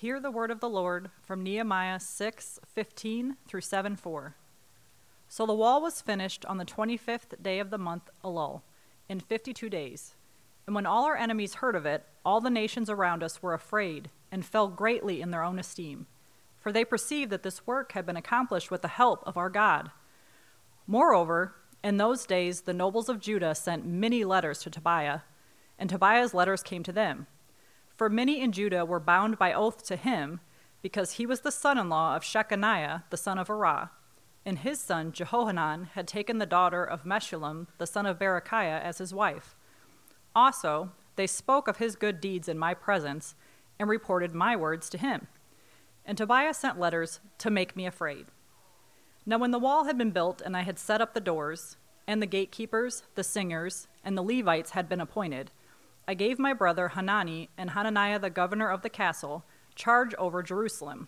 Hear the word of the Lord from Nehemiah 6 15 through 7 4. So the wall was finished on the 25th day of the month Elul, in 52 days. And when all our enemies heard of it, all the nations around us were afraid and fell greatly in their own esteem, for they perceived that this work had been accomplished with the help of our God. Moreover, in those days the nobles of Judah sent many letters to Tobiah, and Tobiah's letters came to them. For many in Judah were bound by oath to him, because he was the son in law of Shechaniah, the son of Arah, and his son Jehohanan had taken the daughter of Meshullam, the son of Berechiah, as his wife. Also, they spoke of his good deeds in my presence, and reported my words to him. And Tobiah sent letters to make me afraid. Now, when the wall had been built, and I had set up the doors, and the gatekeepers, the singers, and the Levites had been appointed, I gave my brother Hanani and Hananiah, the governor of the castle, charge over Jerusalem,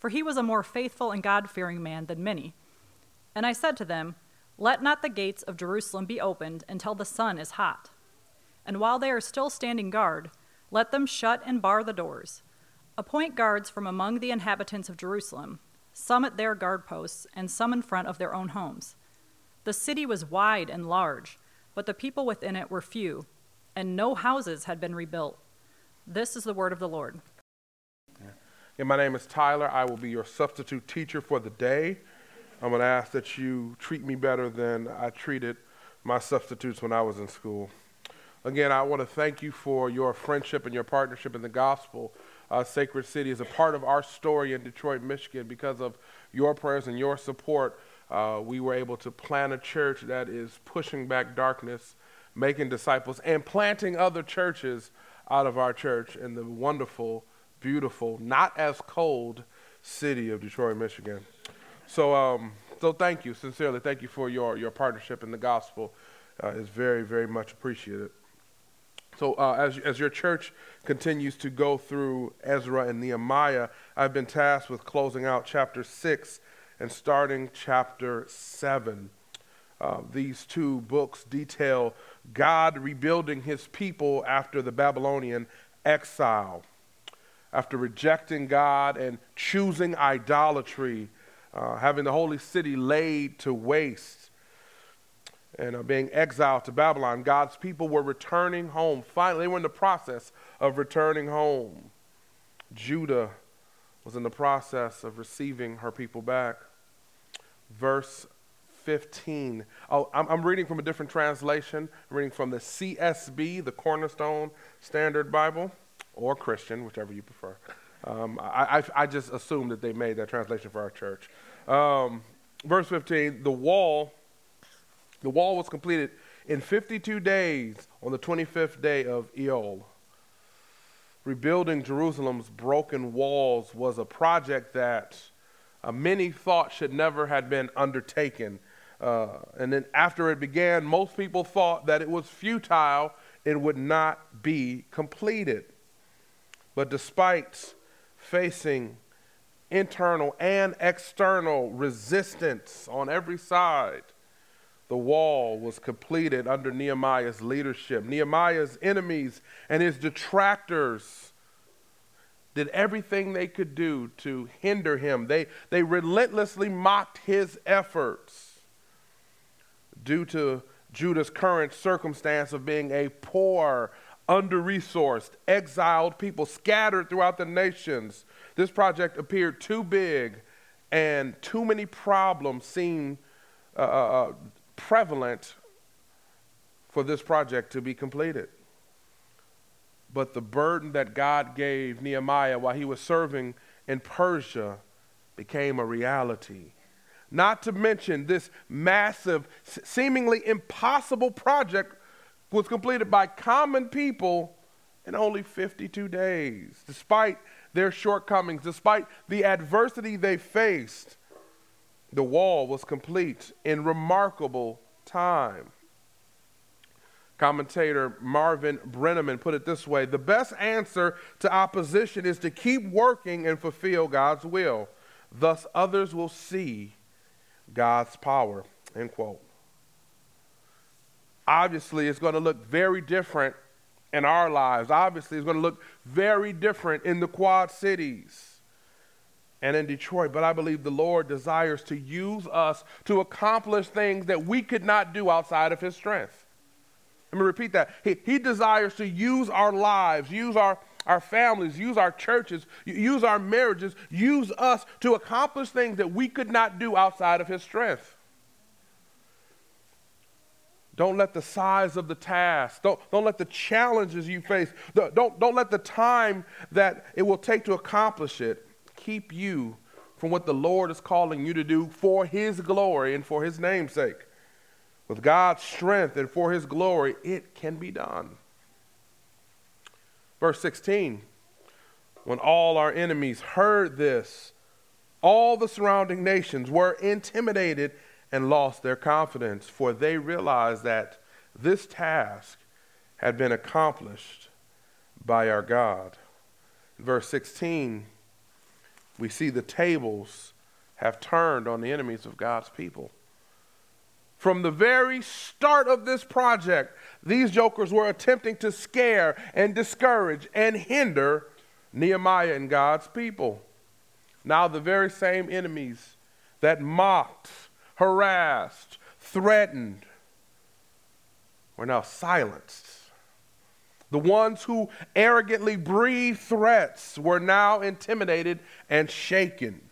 for he was a more faithful and God fearing man than many. And I said to them, Let not the gates of Jerusalem be opened until the sun is hot. And while they are still standing guard, let them shut and bar the doors. Appoint guards from among the inhabitants of Jerusalem, some at their guard posts, and some in front of their own homes. The city was wide and large, but the people within it were few and no houses had been rebuilt. This is the word of the Lord. Yeah, my name is Tyler. I will be your substitute teacher for the day. I'm going to ask that you treat me better than I treated my substitutes when I was in school. Again, I want to thank you for your friendship and your partnership in the gospel. Uh, Sacred City is a part of our story in Detroit, Michigan. Because of your prayers and your support, uh, we were able to plant a church that is pushing back darkness making disciples, and planting other churches out of our church in the wonderful, beautiful, not as cold city of Detroit, Michigan. So, um, so thank you, sincerely. Thank you for your, your partnership in the gospel. Uh, is very, very much appreciated. So, uh, as, as your church continues to go through Ezra and Nehemiah, I've been tasked with closing out chapter 6 and starting chapter 7. Uh, these two books detail God rebuilding his people after the Babylonian exile. After rejecting God and choosing idolatry, uh, having the holy city laid to waste, and uh, being exiled to Babylon, God's people were returning home. Finally, they were in the process of returning home. Judah was in the process of receiving her people back. Verse 15. Oh, I'm, I'm, reading from a different translation. I'm reading from the CSB, the Cornerstone Standard Bible, or Christian, whichever you prefer. Um, I, I, I, just assumed that they made that translation for our church. Um, verse 15, the wall, the wall was completed in 52 days on the 25th day of Elul. Rebuilding Jerusalem's broken walls was a project that uh, many thought should never have been undertaken uh, and then after it began, most people thought that it was futile, it would not be completed. But despite facing internal and external resistance on every side, the wall was completed under Nehemiah's leadership. Nehemiah's enemies and his detractors did everything they could do to hinder him. They, they relentlessly mocked his efforts due to Judah's current circumstance of being a poor, under resourced, exiled people scattered throughout the nations. This project appeared too big and too many problems seemed uh, uh, uh, prevalent for this project to be completed. But the burden that God gave Nehemiah while he was serving in Persia became a reality. Not to mention, this massive, seemingly impossible project was completed by common people in only 52 days. Despite their shortcomings, despite the adversity they faced, the wall was complete in remarkable time. Commentator Mervin Breneman put it this way The best answer to opposition is to keep working and fulfill God's will. Thus, others will see God's power, end quote. Obviously, it's going to look very different in our lives. Obviously, it's going to look very different in the Quad Cities and in Detroit, but I believe the Lord desires to use us to accomplish things that we could not do outside of His strength. Let me repeat that. He, he desires to use our lives, use our, our families, use our churches, use our marriages, use us to accomplish things that we could not do outside of His strength. Don't let the size of the task, don't, don't let the challenges you face, don't, don't let the time that it will take to accomplish it keep you from what the Lord is calling you to do for His glory and for His name's sake. With God's strength and for His glory, it can be done. Verse 16 When all our enemies heard this, all the surrounding nations were intimidated and lost their confidence, for they realized that this task had been accomplished by our God. In Verse 16 we see the tables have turned on the enemies of God's people. From the very start of this project, these jokers were attempting to scare and discourage and hinder Nehemiah and God's people. Now, the very same enemies that mocked, harassed, threatened were now silenced the ones who arrogantly breathed threats were now intimidated and shaken.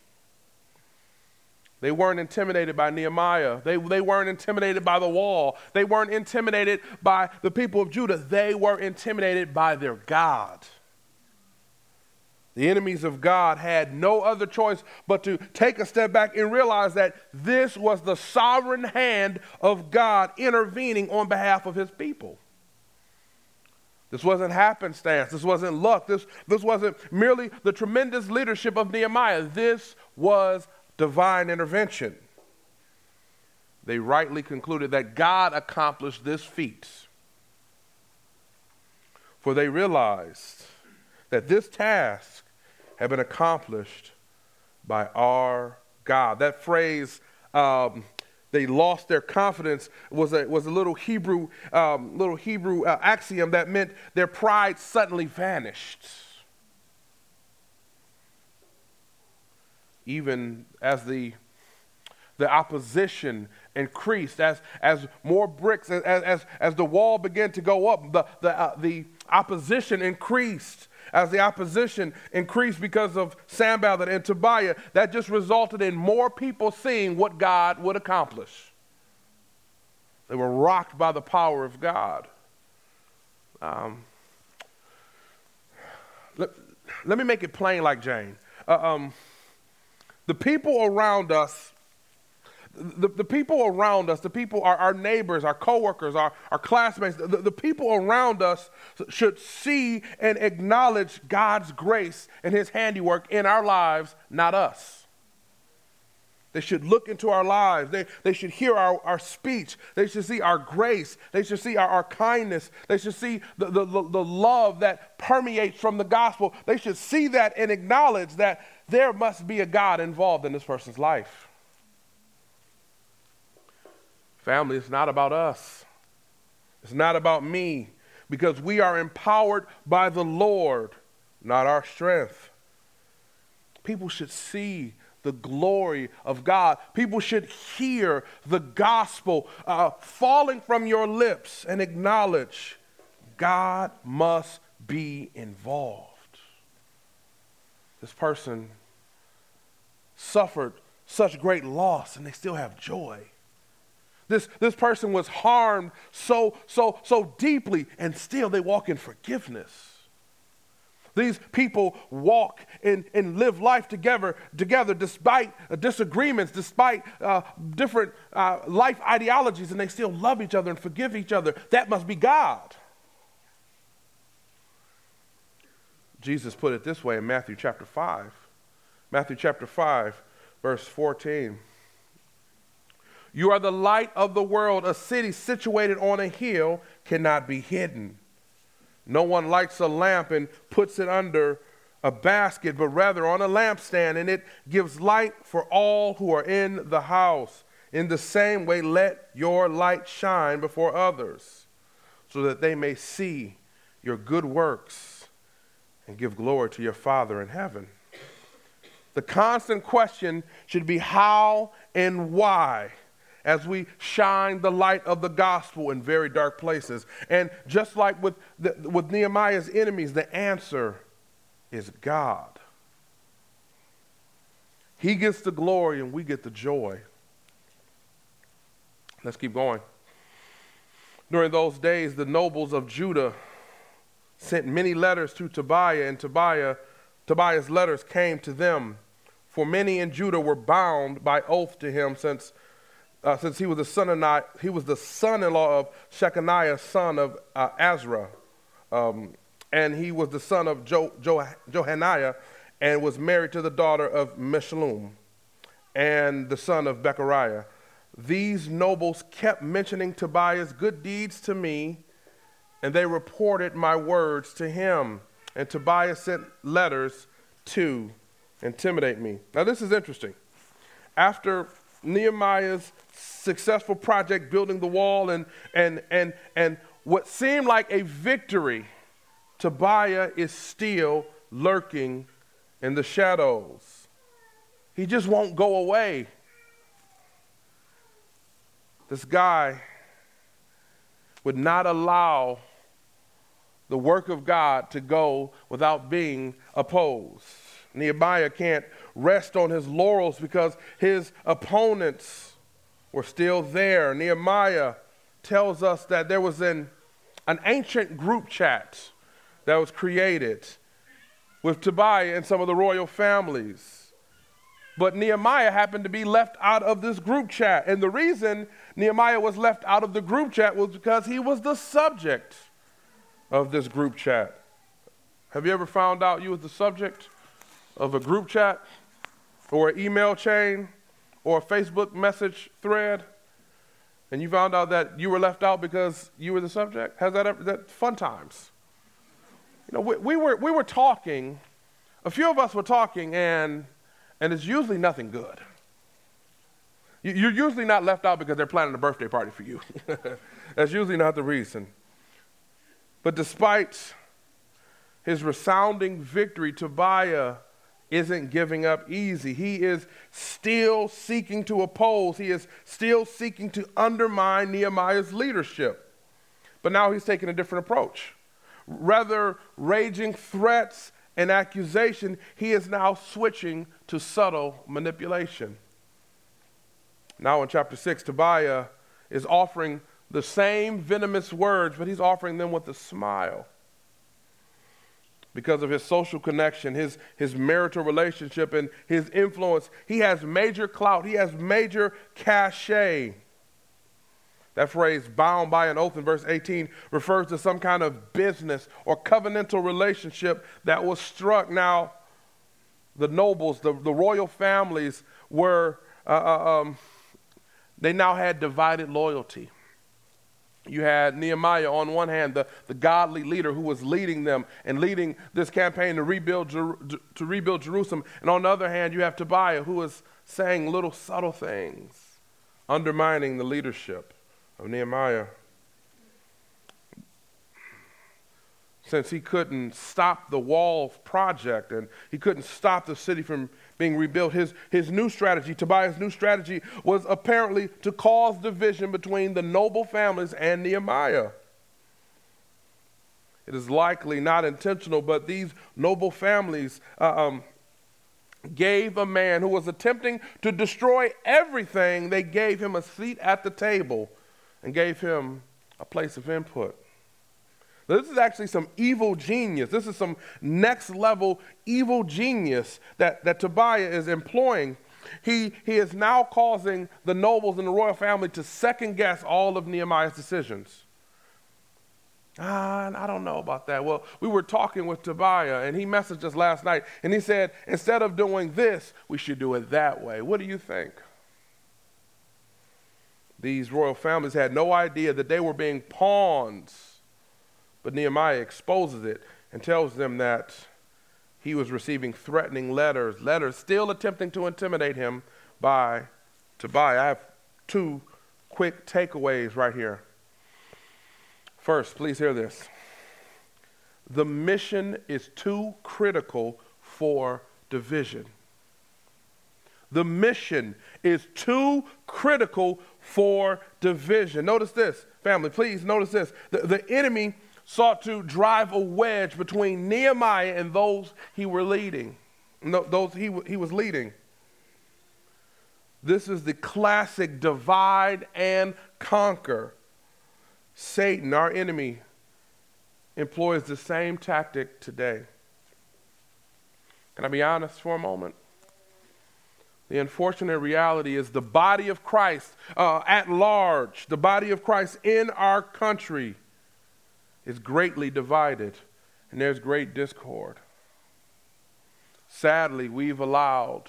They weren't intimidated by Nehemiah. They, they weren't intimidated by the wall. They weren't intimidated by the people of Judah. They were intimidated by their God. The enemies of God had no other choice but to take a step back and realize that this was the sovereign hand of God intervening on behalf of his people. This wasn't happenstance. This wasn't luck. This, this wasn't merely the tremendous leadership of Nehemiah. This was divine intervention. They rightly concluded that God accomplished this feat. For they realized that this task had been accomplished by our God. That phrase, um, they lost their confidence was a, was a little Hebrew, um, little Hebrew uh, axiom that meant their pride suddenly vanished. Even as the, the opposition increased, as, as more bricks, as, as, as the wall began to go up, the, the, uh, the opposition increased as the opposition increased because of Sanballat and Tobiah, that just resulted in more people seeing what God would accomplish. They were rocked by the power of God. Um, let, let me make it plain like Jane. Uh, um, the people around us the, the people around us, the people, our, our neighbors, our coworkers, our, our classmates, the, the people around us should see and acknowledge God's grace and his handiwork in our lives, not us. They should look into our lives. They, they should hear our, our speech. They should see our grace. They should see our, our kindness. They should see the, the, the love that permeates from the gospel. They should see that and acknowledge that there must be a God involved in this person's life. Family, it's not about us. It's not about me because we are empowered by the Lord, not our strength. People should see the glory of God. People should hear the gospel uh, falling from your lips and acknowledge God must be involved. This person suffered such great loss and they still have joy. This, this person was harmed so, so, so deeply, and still they walk in forgiveness. These people walk and, and live life together, together despite uh, disagreements, despite uh, different uh, life ideologies, and they still love each other and forgive each other. That must be God. Jesus put it this way in Matthew chapter 5. Matthew chapter 5, verse 14. You are the light of the world. A city situated on a hill cannot be hidden. No one lights a lamp and puts it under a basket, but rather on a lampstand, and it gives light for all who are in the house. In the same way, let your light shine before others, so that they may see your good works and give glory to your Father in heaven. The constant question should be how and why as we shine the light of the gospel in very dark places. And just like with, the, with Nehemiah's enemies, the answer is God. He gets the glory and we get the joy. Let's keep going. During those days, the nobles of Judah sent many letters to Tobiah, and Tobiah, Tobiah's letters came to them. For many in Judah were bound by oath to him, since, uh, since he was the son of he was the son-in-law of Shechaniah, son of uh, Azra, um, and he was the son of jo- jo- Johaniah, and was married to the daughter of Meshullam, and the son of Bechariah. These nobles kept mentioning Tobiah's good deeds to me, and they reported my words to him. And Tobiah sent letters to intimidate me. Now, this is interesting. After Nehemiah's successful project building the wall and, and, and, and what seemed like a victory, Tobiah is still lurking in the shadows. He just won't go away. This guy would not allow the work of God to go without being opposed. Nehemiah can't rest on his laurels because his opponents were still there. Nehemiah tells us that there was an, an ancient group chat that was created with Tobiah and some of the royal families. But Nehemiah happened to be left out of this group chat. And the reason Nehemiah was left out of the group chat was because he was the subject of this group chat. Have you ever found out you was the subject of a group chat or an email chain or a Facebook message thread? And you found out that you were left out because you were the subject? Has that ever, that fun times? You know, we, we, were, we were talking, a few of us were talking, and and it's usually nothing good. You're usually not left out because they're planning a birthday party for you. That's usually not the reason. But despite his resounding victory, Tobiah isn't giving up easy. He is still seeking to oppose, he is still seeking to undermine Nehemiah's leadership. But now he's taking a different approach. Rather raging threats and accusation, he is now switching to subtle manipulation. Now, in chapter 6, Tobiah is offering the same venomous words, but he's offering them with a smile. Because of his social connection, his, his marital relationship, and his influence, he has major clout, he has major cachet. That phrase, bound by an oath in verse 18, refers to some kind of business or covenantal relationship that was struck. Now, the nobles, the, the royal families were, uh, uh, um, they now had divided loyalty. You had Nehemiah on one hand, the, the godly leader who was leading them and leading this campaign to rebuild, Jer- to rebuild Jerusalem. And on the other hand, you have Tobiah who was saying little subtle things, undermining the leadership of Nehemiah. Since he couldn't stop the wall project and he couldn't stop the city from being rebuilt, his, his new strategy, Tobiah's new strategy, was apparently to cause division between the noble families and Nehemiah. It is likely not intentional, but these noble families uh, um, gave a man who was attempting to destroy everything, they gave him a seat at the table and gave him a place of input. This is actually some evil genius. This is some next level evil genius that, that Tobiah is employing. He, he is now causing the nobles and the royal family to second guess all of Nehemiah's decisions. Ah, I don't know about that. Well, we were talking with Tobiah, and he messaged us last night, and he said, instead of doing this, we should do it that way. What do you think? These royal families had no idea that they were being pawns. But Nehemiah exposes it and tells them that he was receiving threatening letters, letters still attempting to intimidate him by Tobiah. I have two quick takeaways right here. First, please hear this. the mission is too critical for division. The mission is too critical for division. Notice this, family, please notice this. The, the enemy sought to drive a wedge between Nehemiah and those he were leading, those he, he was leading. This is the classic divide and conquer. Satan, our enemy, employs the same tactic today. Can I be honest for a moment? The unfortunate reality is the body of Christ uh, at large, the body of Christ in our country, is greatly divided, and there's great discord. Sadly, we've allowed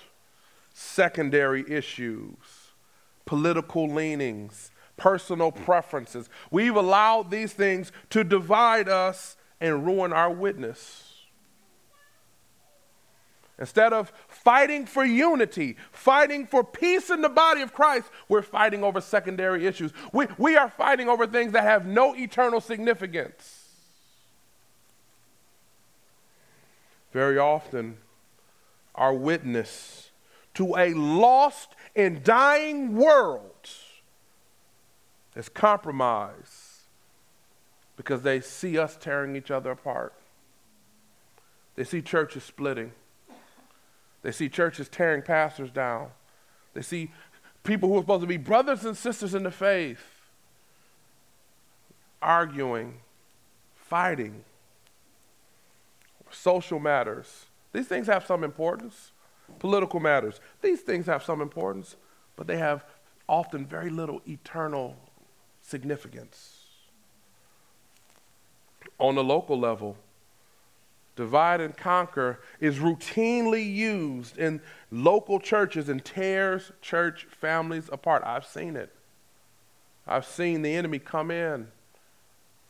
secondary issues, political leanings, personal preferences. We've allowed these things to divide us and ruin our witness. Instead of fighting for unity, fighting for peace in the body of Christ, we're fighting over secondary issues. We, we are fighting over things that have no eternal significance. Very often, our witness to a lost and dying world is compromised because they see us tearing each other apart. They see churches splitting. They see churches tearing pastors down. They see people who are supposed to be brothers and sisters in the faith arguing, fighting, social matters. These things have some importance. Political matters. These things have some importance, but they have often very little eternal significance. On the local level, divide and conquer is routinely used in local churches and tears church families apart. I've seen it. I've seen the enemy come in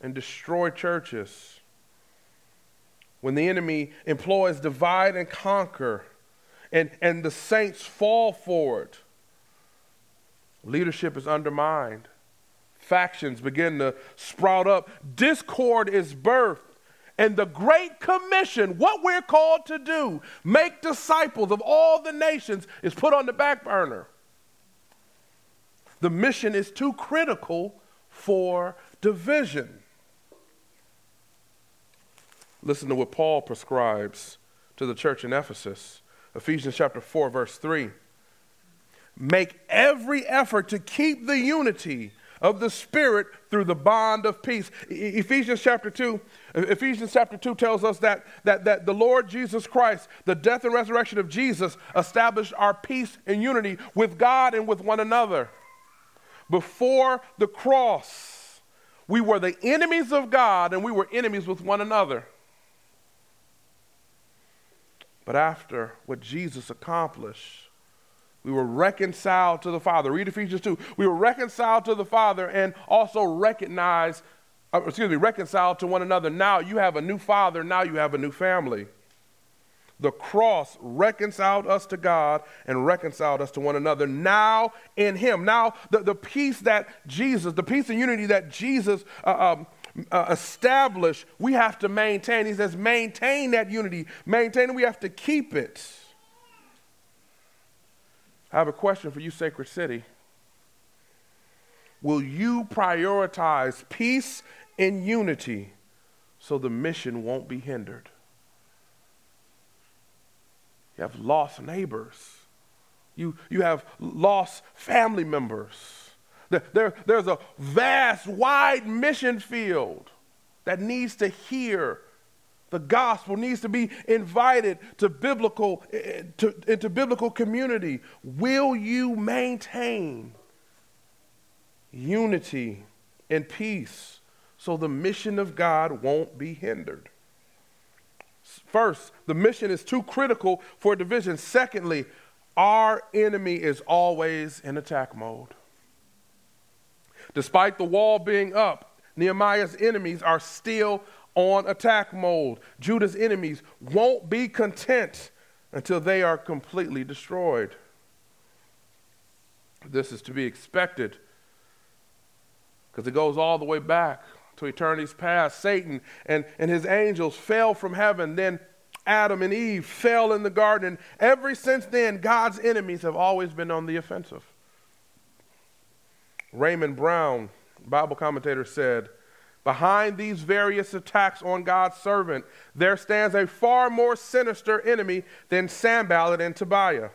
and destroy churches. When the enemy employs divide and conquer, and, and the saints fall for it, leadership is undermined. Factions begin to sprout up. Discord is birthed and the Great Commission, what we're called to do, make disciples of all the nations, is put on the back burner. The mission is too critical for division. Listen to what Paul prescribes to the church in Ephesus. Ephesians chapter 4, verse 3. Make every effort to keep the unity of the Spirit through the bond of peace. Ephesians chapter 2, Ephesians chapter 2 tells us that, that, that the Lord Jesus Christ, the death and resurrection of Jesus, established our peace and unity with God and with one another. Before the cross, we were the enemies of God and we were enemies with one another. But after what Jesus accomplished, we were reconciled to the Father. Read Ephesians 2. We were reconciled to the Father and also recognized, uh, excuse me, reconciled to one another. Now you have a new Father, now you have a new family. The cross reconciled us to God and reconciled us to one another. Now in Him. Now the, the peace that Jesus, the peace and unity that Jesus uh, um, uh, established, we have to maintain. He says, maintain that unity. Maintain it, we have to keep it. I have a question for you, Sacred City. Will you prioritize peace and unity so the mission won't be hindered? You have lost neighbors. You, you have lost family members. There, there, there's a vast, wide mission field that needs to hear the gospel needs to be invited to biblical, eh, eh, to, into biblical community. Will you maintain unity and peace so the mission of God won't be hindered? First, the mission is too critical for division. Secondly, our enemy is always in attack mode. Despite the wall being up, Nehemiah's enemies are still on attack mode. Judah's enemies won't be content until they are completely destroyed. This is to be expected because it goes all the way back to eternity's past. Satan and, and his angels fell from heaven. Then Adam and Eve fell in the garden. And ever since then, God's enemies have always been on the offensive. Raymond Brown, Bible commentator, said, Behind these various attacks on God's servant, there stands a far more sinister enemy than Sanballat and Tobiah.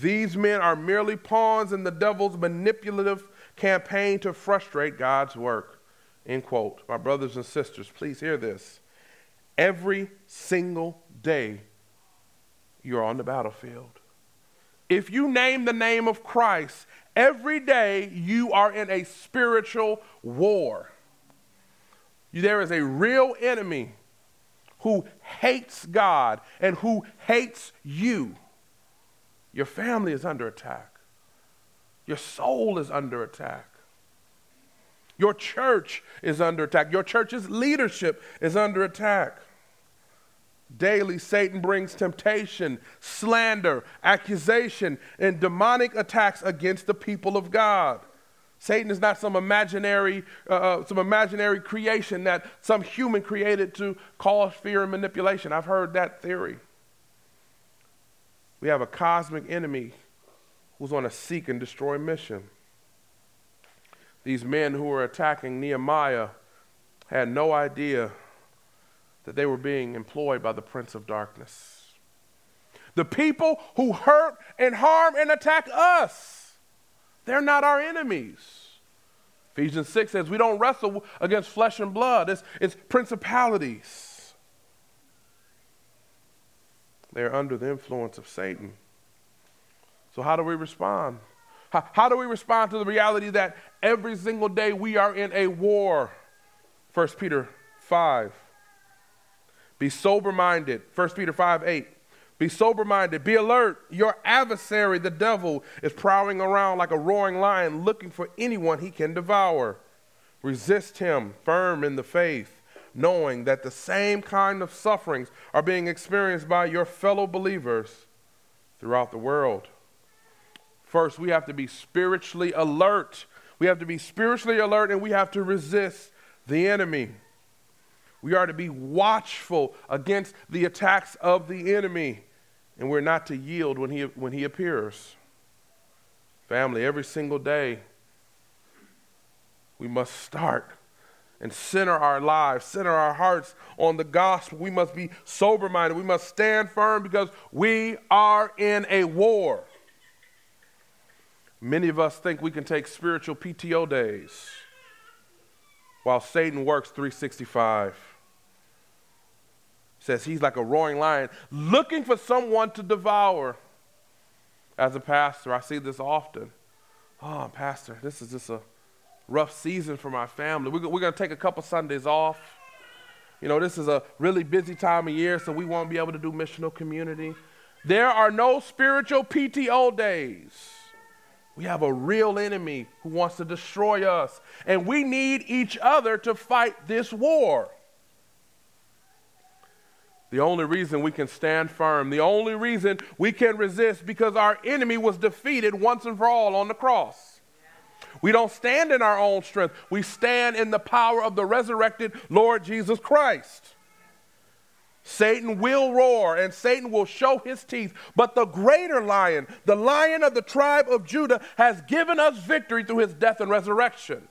These men are merely pawns in the devil's manipulative campaign to frustrate God's work. End quote. My brothers and sisters, please hear this. Every single day, you're on the battlefield. If you name the name of Christ, every day you are in a spiritual war. There is a real enemy who hates God and who hates you. Your family is under attack. Your soul is under attack. Your church is under attack. Your church's leadership is under attack. Daily, Satan brings temptation, slander, accusation, and demonic attacks against the people of God. Satan is not some imaginary, uh, uh, some imaginary creation that some human created to cause fear and manipulation. I've heard that theory. We have a cosmic enemy who's on a seek and destroy mission. These men who were attacking Nehemiah had no idea that they were being employed by the prince of darkness. The people who hurt and harm and attack us, they're not our enemies. Ephesians 6 says we don't wrestle against flesh and blood, it's, it's principalities. They're under the influence of Satan. So, how do we respond? How, how do we respond to the reality that every single day we are in a war? 1 Peter 5. Be sober minded. 1 Peter 5 8. Be sober minded. Be alert. Your adversary, the devil, is prowling around like a roaring lion looking for anyone he can devour. Resist him, firm in the faith knowing that the same kind of sufferings are being experienced by your fellow believers throughout the world. First, we have to be spiritually alert. We have to be spiritually alert and we have to resist the enemy. We are to be watchful against the attacks of the enemy, and we're not to yield when he, when he appears. Family, every single day, we must start and center our lives, center our hearts on the gospel. We must be sober minded. We must stand firm because we are in a war. Many of us think we can take spiritual PTO days while Satan works 365. Says he's like a roaring lion looking for someone to devour. As a pastor, I see this often. Oh, pastor, this is just a rough season for my family. We're, we're going to take a couple Sundays off. You know, this is a really busy time of year, so we won't be able to do missional community. There are no spiritual PTO days. We have a real enemy who wants to destroy us, and we need each other to fight this war. The only reason we can stand firm, the only reason we can resist, because our enemy was defeated once and for all on the cross. We don't stand in our own strength. We stand in the power of the resurrected Lord Jesus Christ. Satan will roar and Satan will show his teeth, but the greater lion, the lion of the tribe of Judah, has given us victory through his death and resurrection.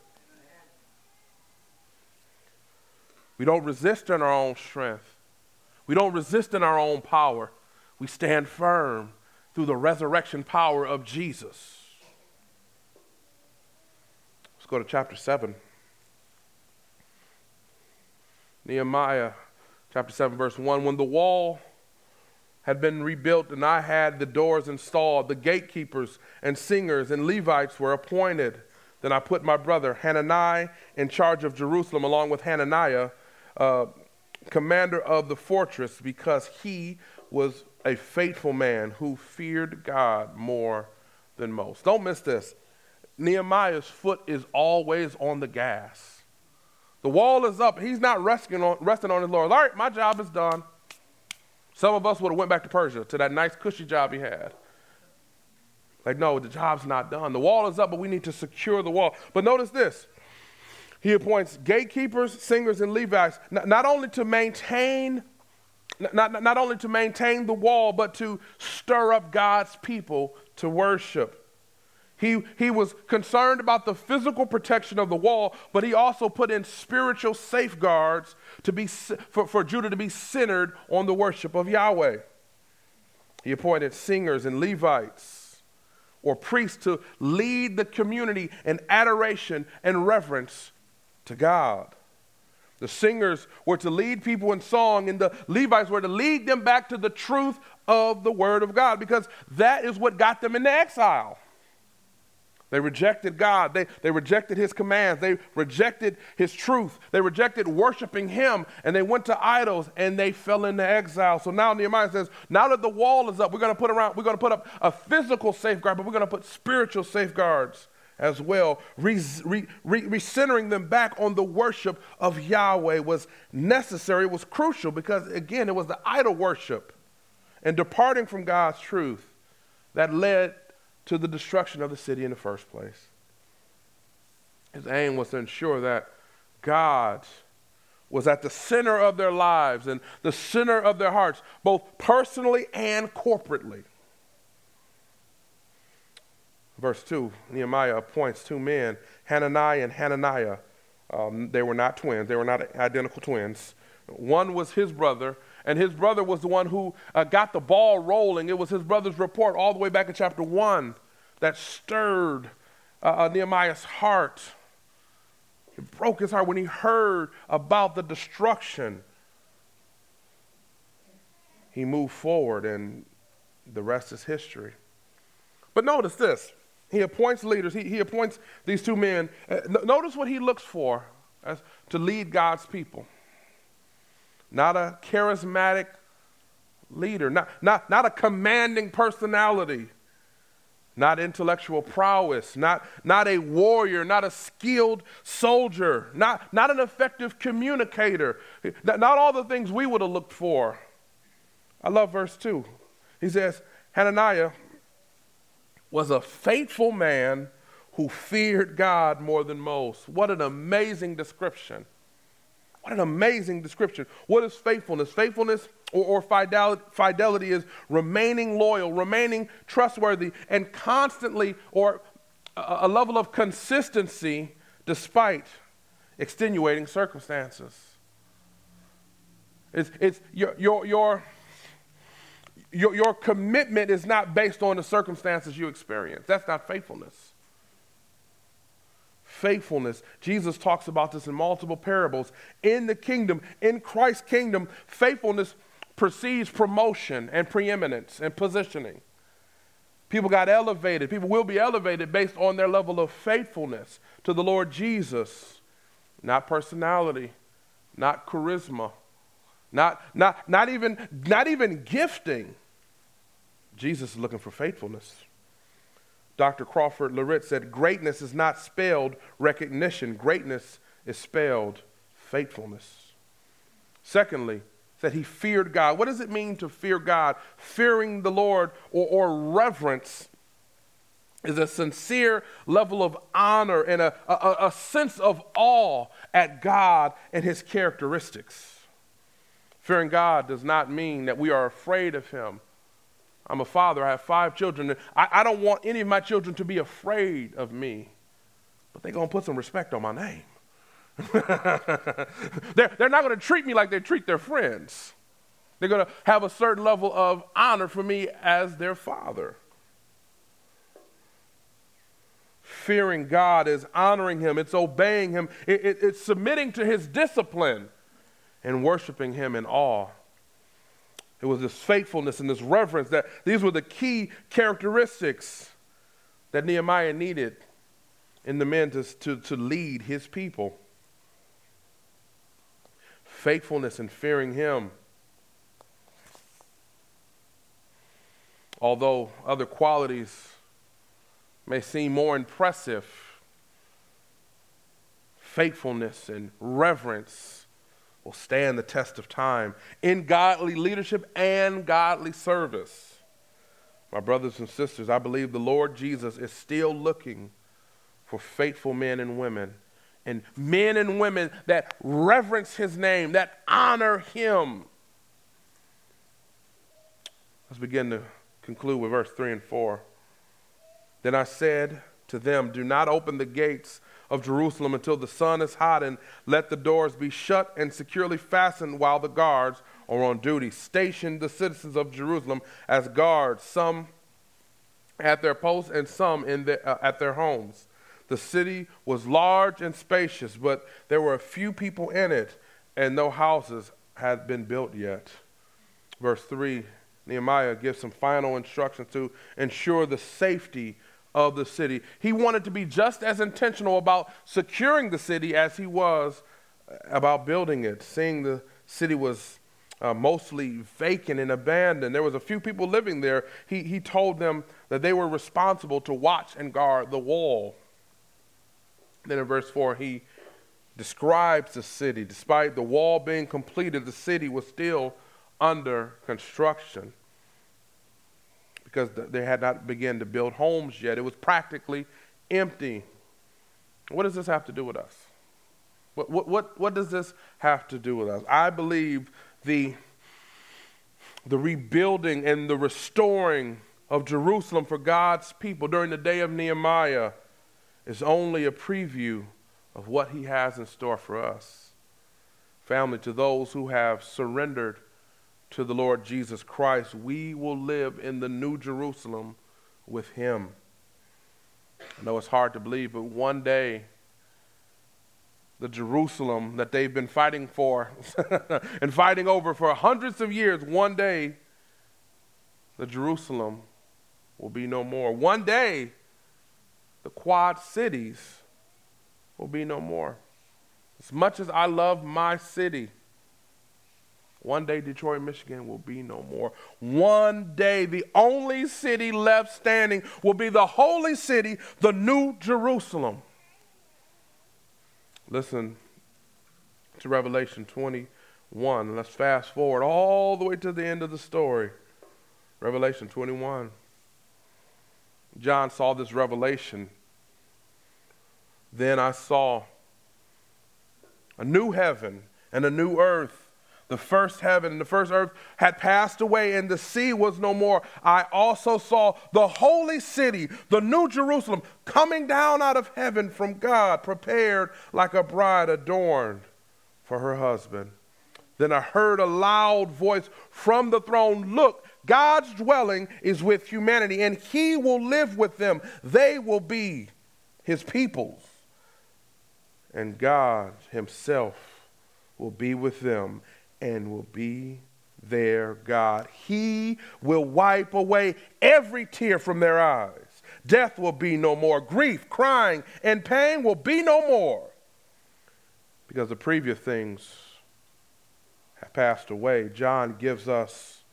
We don't resist in our own strength, we don't resist in our own power. We stand firm through the resurrection power of Jesus Let's go to chapter 7. Nehemiah chapter 7, verse 1. When the wall had been rebuilt and I had the doors installed, the gatekeepers and singers and Levites were appointed. Then I put my brother Hanani in charge of Jerusalem, along with Hananiah, uh, commander of the fortress, because he was a faithful man who feared God more than most. Don't miss this. Nehemiah's foot is always on the gas. The wall is up. He's not resting on, resting on his laurels. All right, my job is done. Some of us would have went back to Persia to that nice cushy job he had. Like, no, the job's not done. The wall is up, but we need to secure the wall. But notice this. He appoints gatekeepers, singers, and Levites, not, not only to maintain not, not only to maintain the wall, but to stir up God's people to worship. He, he was concerned about the physical protection of the wall, but he also put in spiritual safeguards to be, for, for Judah to be centered on the worship of Yahweh. He appointed singers and Levites or priests to lead the community in adoration and reverence to God. The singers were to lead people in song, and the Levites were to lead them back to the truth of the Word of God because that is what got them into exile. They rejected God. They, they rejected His commands. They rejected His truth. They rejected worshiping Him and they went to idols and they fell into exile. So now Nehemiah says, now that the wall is up, we're going to put around, we're going to put up a physical safeguard, but we're going to put spiritual safeguards as well. Recentering re, re, them back on the worship of Yahweh was necessary, it was crucial because, again, it was the idol worship and departing from God's truth that led to the destruction of the city in the first place. His aim was to ensure that God was at the center of their lives and the center of their hearts, both personally and corporately. Verse 2 Nehemiah appoints two men, Hananiah and Hananiah. Um, they were not twins, they were not identical twins. One was his brother, and his brother was the one who uh, got the ball rolling. It was his brother's report all the way back in chapter 1 that stirred uh, uh, Nehemiah's heart. It broke his heart when he heard about the destruction. He moved forward, and the rest is history. But notice this he appoints leaders, he, he appoints these two men. Uh, notice what he looks for as, to lead God's people. Not a charismatic leader, not, not, not a commanding personality, not intellectual prowess, not, not a warrior, not a skilled soldier, not, not an effective communicator, not, not all the things we would have looked for. I love verse 2. He says, Hananiah was a faithful man who feared God more than most. What an amazing description. What an amazing description. What is faithfulness? Faithfulness or, or fidelity, fidelity is remaining loyal, remaining trustworthy, and constantly, or a, a level of consistency despite extenuating circumstances. It's, it's your, your, your, your, your commitment is not based on the circumstances you experience. That's not faithfulness faithfulness. Jesus talks about this in multiple parables. In the kingdom, in Christ's kingdom, faithfulness precedes promotion and preeminence and positioning. People got elevated. People will be elevated based on their level of faithfulness to the Lord Jesus, not personality, not charisma, not, not, not, even, not even gifting. Jesus is looking for faithfulness. Dr. Crawford Loritts said, Greatness is not spelled recognition, greatness is spelled faithfulness. Secondly, that he feared God. What does it mean to fear God? Fearing the Lord or, or reverence is a sincere level of honor and a, a, a sense of awe at God and his characteristics. Fearing God does not mean that we are afraid of him I'm a father, I have five children. I, I don't want any of my children to be afraid of me, but they're going to put some respect on my name. they're, they're not going to treat me like they treat their friends. They're going to have a certain level of honor for me as their father. Fearing God is honoring Him, it's obeying Him, it, it, it's submitting to His discipline and worshiping Him in awe. It was this faithfulness and this reverence that these were the key characteristics that Nehemiah needed in the men to, to, to lead his people. Faithfulness and fearing him. Although other qualities may seem more impressive, faithfulness and reverence will stand the test of time in godly leadership and godly service. My brothers and sisters, I believe the Lord Jesus is still looking for faithful men and women and men and women that reverence his name, that honor him. Let's begin to conclude with verse 3 and 4. Then I said to them, Do not open the gates of Jerusalem until the sun is hot, and let the doors be shut and securely fastened while the guards are on duty. Station the citizens of Jerusalem as guards, some at their posts and some in the, uh, at their homes. The city was large and spacious, but there were a few people in it, and no houses had been built yet. Verse 3 Nehemiah gives some final instructions to ensure the safety of the city. He wanted to be just as intentional about securing the city as he was about building it. Seeing the city was uh, mostly vacant and abandoned, there was a few people living there. He, he told them that they were responsible to watch and guard the wall. Then in verse 4, he describes the city. Despite the wall being completed, the city was still under construction because they had not begun to build homes yet. It was practically empty. What does this have to do with us? What, what, what, what does this have to do with us? I believe the, the rebuilding and the restoring of Jerusalem for God's people during the day of Nehemiah is only a preview of what he has in store for us. Family, to those who have surrendered to the Lord Jesus Christ, we will live in the New Jerusalem with Him. I know it's hard to believe, but one day, the Jerusalem that they've been fighting for and fighting over for hundreds of years, one day, the Jerusalem will be no more. One day, the Quad Cities will be no more. As much as I love my city, one day, Detroit, Michigan will be no more. One day, the only city left standing will be the holy city, the New Jerusalem. Listen to Revelation 21. Let's fast forward all the way to the end of the story. Revelation 21. John saw this revelation. Then I saw a new heaven and a new earth the first heaven and the first earth had passed away, and the sea was no more. I also saw the holy city, the new Jerusalem, coming down out of heaven from God, prepared like a bride adorned for her husband. Then I heard a loud voice from the throne Look, God's dwelling is with humanity, and he will live with them. They will be his peoples, and God himself will be with them and will be their God. He will wipe away every tear from their eyes. Death will be no more. Grief, crying, and pain will be no more. Because the previous things have passed away. John gives us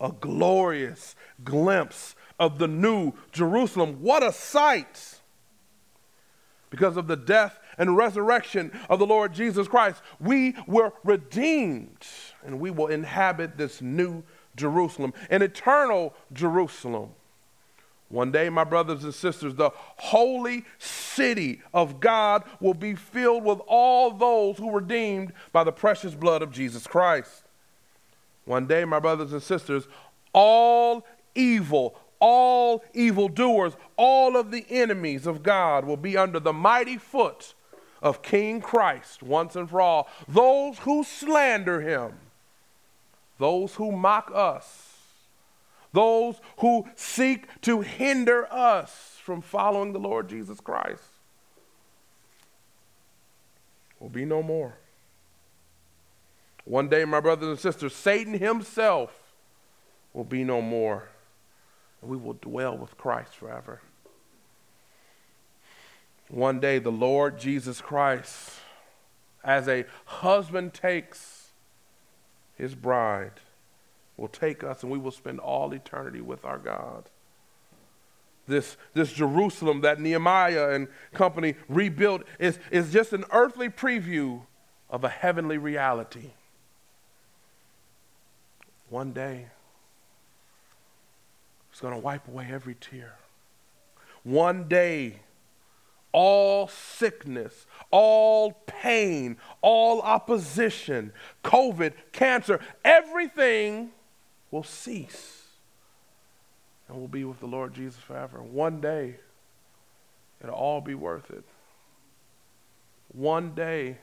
a glorious glimpse of the new Jerusalem. What a sight! Because of the death and resurrection of the Lord Jesus Christ, we were redeemed and we will inhabit this new Jerusalem, an eternal Jerusalem. One day, my brothers and sisters, the holy city of God will be filled with all those who were redeemed by the precious blood of Jesus Christ. One day, my brothers and sisters, all evil, all evildoers, all of the enemies of God will be under the mighty foot of King Christ once and for all. Those who slander him, those who mock us, those who seek to hinder us from following the Lord Jesus Christ will be no more. One day, my brothers and sisters, Satan himself will be no more. And we will dwell with Christ forever. One day, the Lord Jesus Christ, as a husband takes his bride, will take us and we will spend all eternity with our God. This, this Jerusalem that Nehemiah and company rebuilt is, is just an earthly preview of a heavenly reality. One day, it's going to wipe away every tear. One day, all sickness, all pain, all opposition, COVID, cancer, everything will cease and we'll be with the Lord Jesus forever. One day, it'll all be worth it. One day,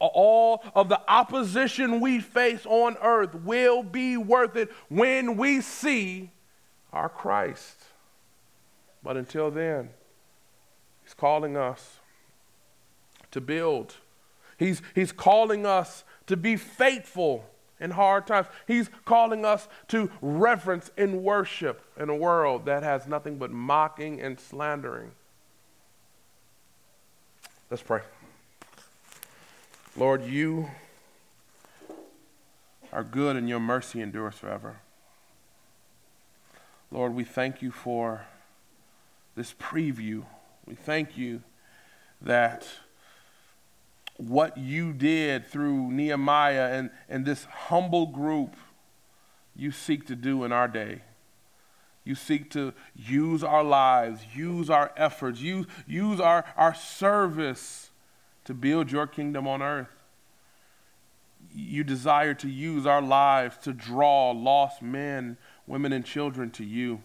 all of the opposition we face on earth will be worth it when we see our Christ. But until then, He's calling us to build. He's, he's calling us to be faithful in hard times. He's calling us to reverence and worship in a world that has nothing but mocking and slandering. Let's pray. Lord, you are good and your mercy endures forever. Lord, we thank you for this preview. We thank you that what you did through Nehemiah and, and this humble group, you seek to do in our day. You seek to use our lives, use our efforts, use, use our, our service to build your kingdom on earth. You desire to use our lives to draw lost men, women, and children to you.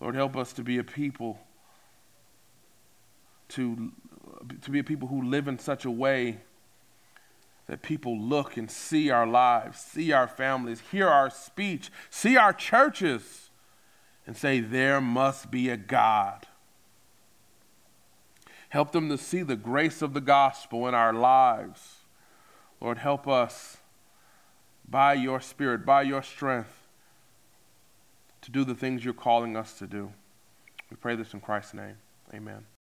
Lord, help us to be a people to to be a people who live in such a way that people look and see our lives, see our families, hear our speech, see our churches, and say, There must be a God. Help them to see the grace of the gospel in our lives. Lord, help us by your Spirit, by your strength, to do the things you're calling us to do. We pray this in Christ's name. Amen.